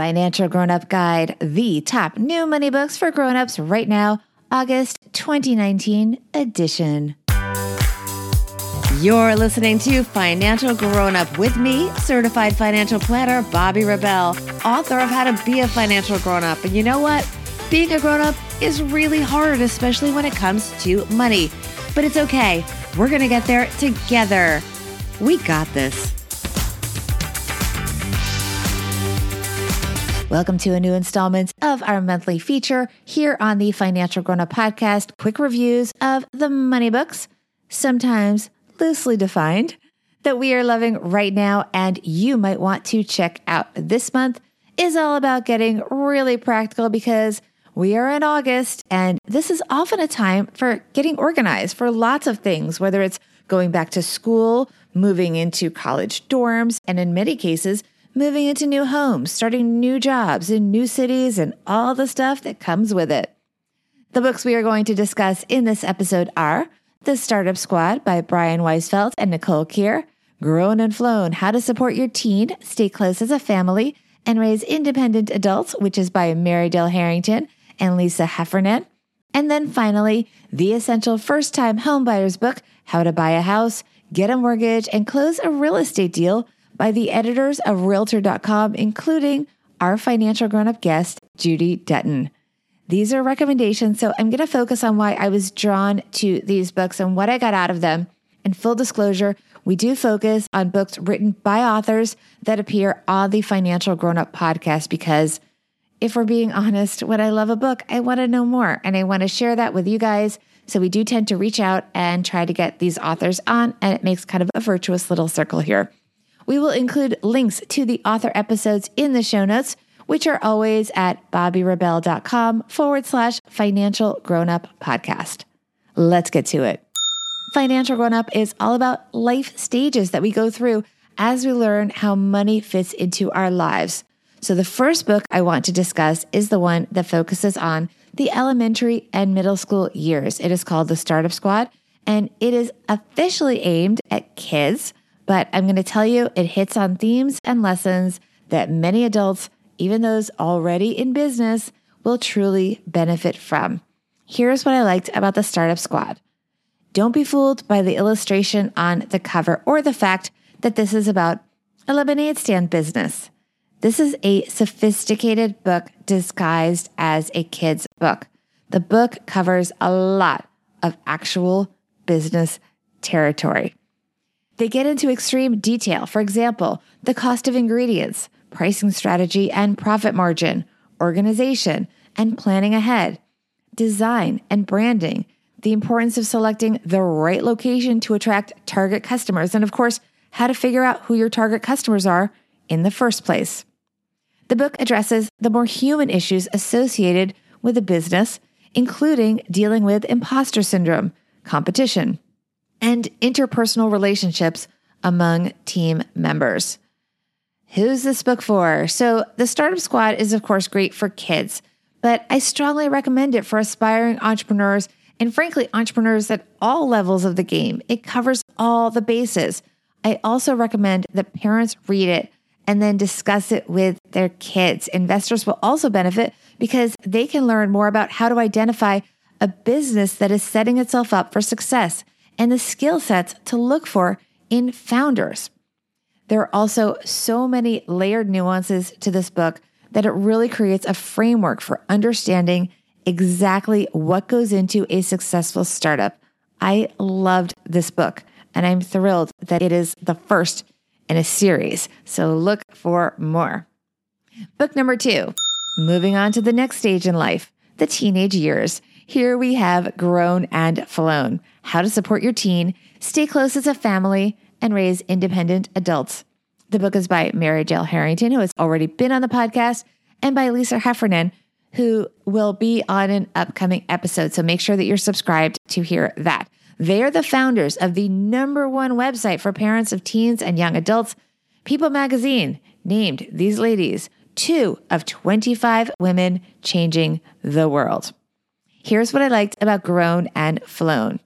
Financial Grown Up Guide, the top new money books for grown-ups right now, August 2019 edition. You're listening to Financial Grown Up with me, certified financial planner Bobbi Rebell, author of How to Be a Financial Grown Up. And you know what? Being a grown up is really hard, especially when it comes to money. But it's okay. We're going to get there together. We got this. Welcome to a new installment of our monthly feature here on the Financial Grown Up Podcast. Quick reviews of the money books, sometimes loosely defined, that we are loving right now and you might want to check out. This month is all about getting really practical because we are in August and this is often a time for getting organized for lots of things, whether it's going back to school, moving into college dorms, and in many cases, moving into new homes, starting new jobs in new cities, and all the stuff that comes with it. The books we are going to discuss in this episode are The Startup Squad by Brian Weisfeld and Nicole Kear, Grown and Flown How to Support Your Teen, Stay Close as a Family, and Raise Independent Adults, which is by Mary Dell Harrington and Lisa Heffernan. And then finally, the essential first time homebuyers book, How to Buy a House, Get a Mortgage, and Close a Real Estate Deal by the editors of Realtor.com, including our financial grown up guest, Judy Dutton. These are recommendations, so I'm going to focus on why I was drawn to these books and what I got out of them. And full disclosure, we do focus on books written by authors that appear on the Financial Grown Up podcast because if we're being honest, when I love a book, I want to know more and I want to share that with you guys. So we do tend to reach out and try to get these authors on, and it makes kind of a virtuous little circle here. We will include links to the author episodes in the show notes, which are always at bobbirebell.com forward slash financial grown up podcast. Let's get to it. Financial Grown Up is all about life stages that we go through as we learn how money fits into our lives. So, the first book I want to discuss is the one that focuses on the elementary and middle school years. It is called The Startup Squad, and it is officially aimed at kids but I'm going to tell you, it hits on themes and lessons that many adults, even those already in business, will truly benefit from. Here's what I liked about the Startup Squad. Don't be fooled by the illustration on the cover or the fact that this is about a lemonade stand business. This is a sophisticated book disguised as a kid's book. The book covers a lot of actual business territory. They get into extreme detail. For example, the cost of ingredients, pricing strategy and profit margin, organization and planning ahead, design and branding, the importance of selecting the right location to attract target customers, and of course, how to figure out who your target customers are in the first place. The book addresses the more human issues associated with a business, including dealing with imposter syndrome, competition, and interpersonal relationships among team members. Who's this book for? So, The Startup Squad is, of course, great for kids, but I strongly recommend it for aspiring entrepreneurs and, frankly, entrepreneurs at all levels of the game. It covers all the bases. I also recommend that parents read it and then discuss it with their kids. Investors will also benefit because they can learn more about how to identify a business that is setting itself up for success and the skill sets to look for in founders. There are also so many layered nuances to this book that it really creates a framework for understanding exactly what goes into a successful startup. I loved this book, and I'm thrilled that it is the first in a series. So look for more. Book number two, moving on to the next stage in life, the teenage years. Here we have Grown and Flown How to Support Your Teen, Stay Close as a Family, and Raise Independent Adults. The book is by Mary Dell Harrington, who has already been on the podcast, and by Lisa Heffernan, who will be on an upcoming episode. So make sure that you're subscribed to hear that. They are the founders of the number one website for parents of teens and young adults. People magazine named these ladies two of 25 women changing the world. Here's what I liked about Grown and Flown.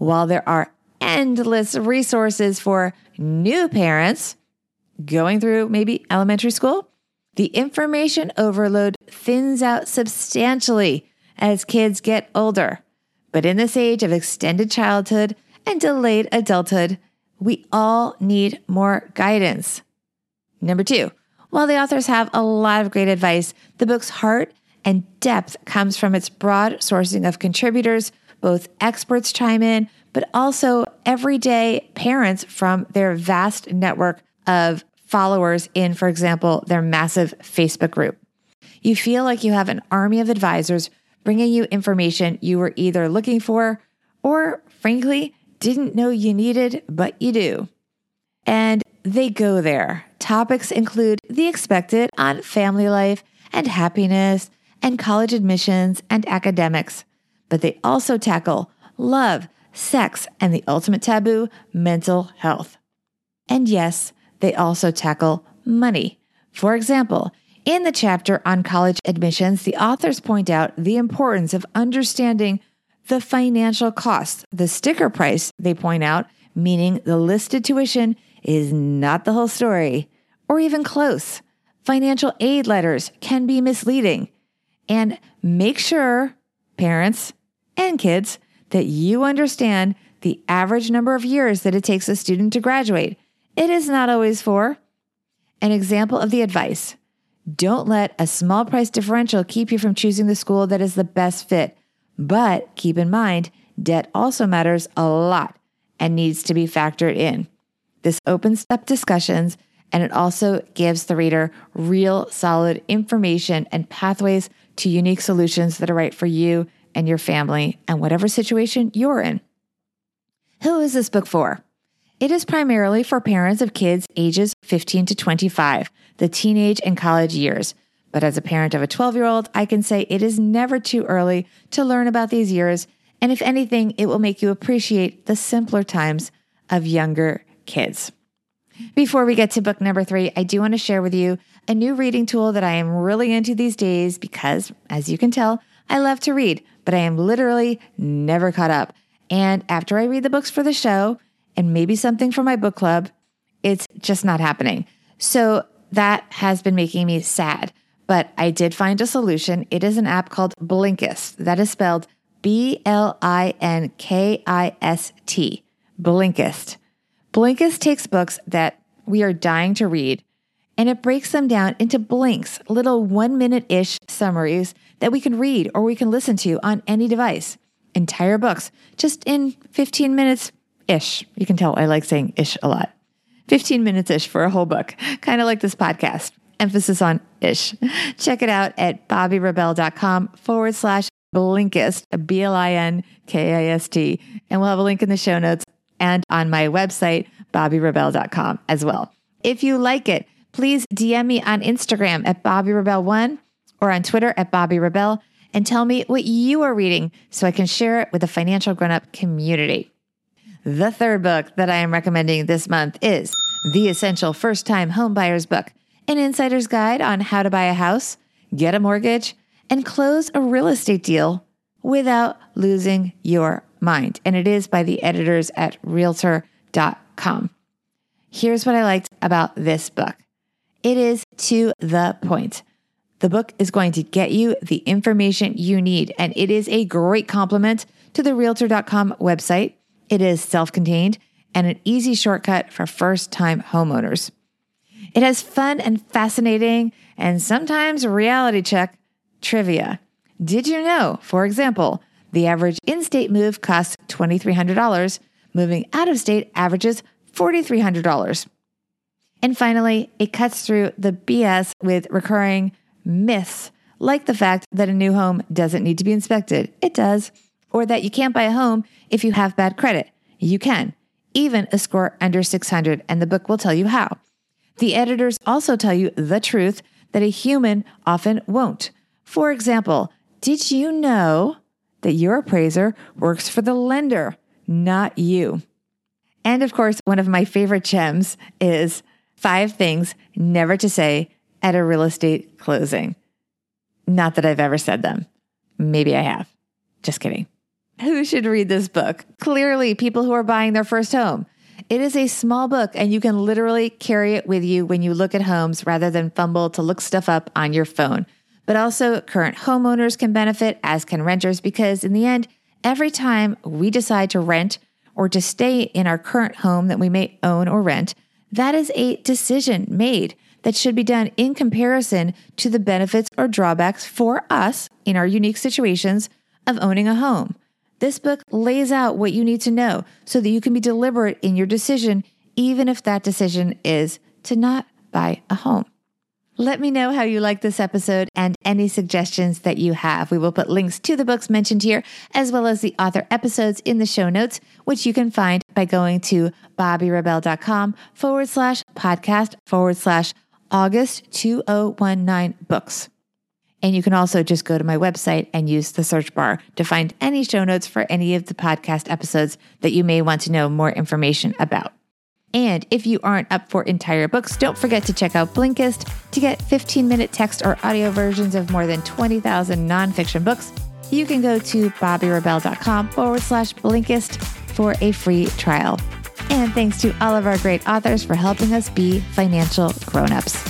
While there are endless resources for new parents going through maybe elementary school, The information overload thins out substantially as kids get older. But in this age of extended childhood and delayed adulthood, we all need more guidance. Number two, while the authors have a lot of great advice, the book's heart and depth comes from its broad sourcing of contributors. Both experts chime in, but also everyday parents from their vast network of followers in, for example, their massive Facebook group. You feel like you have an army of advisors bringing you information you were either looking for or, frankly, didn't know you needed, but you do. And they go there. Topics include the expected on family life and happiness and college admissions and academics, but they also tackle love, sex, and the ultimate taboo, mental health. And yes, they also tackle money. For example, in the chapter on college admissions, the authors point out the importance of understanding the financial costs. The sticker price, they point out, meaning the listed tuition is not the whole story or even close. Financial aid letters can be misleading. And make sure, parents and kids, that you understand the average number of years that it takes a student to graduate. It is not always four. An example of the advice don't let a small price differential keep you from choosing the school that is the best fit. But keep in mind, debt also matters a lot and needs to be factored in. This opens up discussions and it also gives the reader real solid information and pathways to unique solutions that are right for you and your family and whatever situation you're in. Who is this book for? It is primarily for parents of kids ages 15 to 25, the teenage and college years. But as a parent of a 12 year old, I can say it is never too early to learn about these years. And if anything, it will make you appreciate the simpler times of younger kids. Before we get to book number three, I do want to share with you a new reading tool that I am really into these days because, as you can tell, I love to read, but I am literally never caught up. And after I read the books for the show and maybe something for my book club, it's just not happening. So that has been making me sad. But I did find a solution. It is an app called Blinkist. That is spelled B L I N K I S T. Blinkist. Blinkist takes books that we are dying to read and it breaks them down into blinks, little one minute ish summaries that we can read or we can listen to on any device. Entire books, just in 15 minutes ish. You can tell I like saying ish a lot. 15 minutes ish for a whole book, kind of like this podcast. Emphasis on ish. Check it out at bobbirebell.com forward slash Blinkist, B L I N K I S T. And we'll have a link in the show notes and on my website, bobbirebell.com as well. If you like it, please DM me on Instagram at Bobbi Rebell One or on Twitter at Bobbi Rebell and tell me what you are reading so I can share it with the financial grown up community. The third book that I am recommending this month is The Essential First Time Homebuyers Book, an insider's guide on how to buy a house, get a mortgage, and close a real estate deal without losing your mind. And it is by the editors at realtor.com. Here's what I liked about this book it is to the point. The book is going to get you the information you need, and it is a great complement to the realtor.com website. It is self contained and an easy shortcut for first time homeowners. It has fun and fascinating and sometimes reality check trivia. Did you know, for example, the average in state move costs $2,300, moving out of state averages $4,300. And finally, it cuts through the BS with recurring myths like the fact that a new home doesn't need to be inspected. It does. Or that you can't buy a home if you have bad credit. You can, even a score under 600, and the book will tell you how. The editors also tell you the truth that a human often won't. For example, did you know that your appraiser works for the lender, not you? And of course, one of my favorite gems is five things never to say at a real estate closing. Not that I've ever said them. Maybe I have. Just kidding. Who should read this book? Clearly, people who are buying their first home. It is a small book and you can literally carry it with you when you look at homes rather than fumble to look stuff up on your phone. But also, current homeowners can benefit, as can renters, because in the end, every time we decide to rent or to stay in our current home that we may own or rent, that is a decision made that should be done in comparison to the benefits or drawbacks for us in our unique situations of owning a home. This book lays out what you need to know so that you can be deliberate in your decision, even if that decision is to not buy a home. Let me know how you like this episode and any suggestions that you have. We will put links to the books mentioned here, as well as the author episodes in the show notes, which you can find by going to bobbirebell.com forward slash podcast forward slash August 2019 books. And you can also just go to my website and use the search bar to find any show notes for any of the podcast episodes that you may want to know more information about. And if you aren't up for entire books, don't forget to check out Blinkist to get 15 minute text or audio versions of more than 20,000 nonfiction books. You can go to bobbirebell.com forward slash Blinkist for a free trial. And thanks to all of our great authors for helping us be financial grown-ups.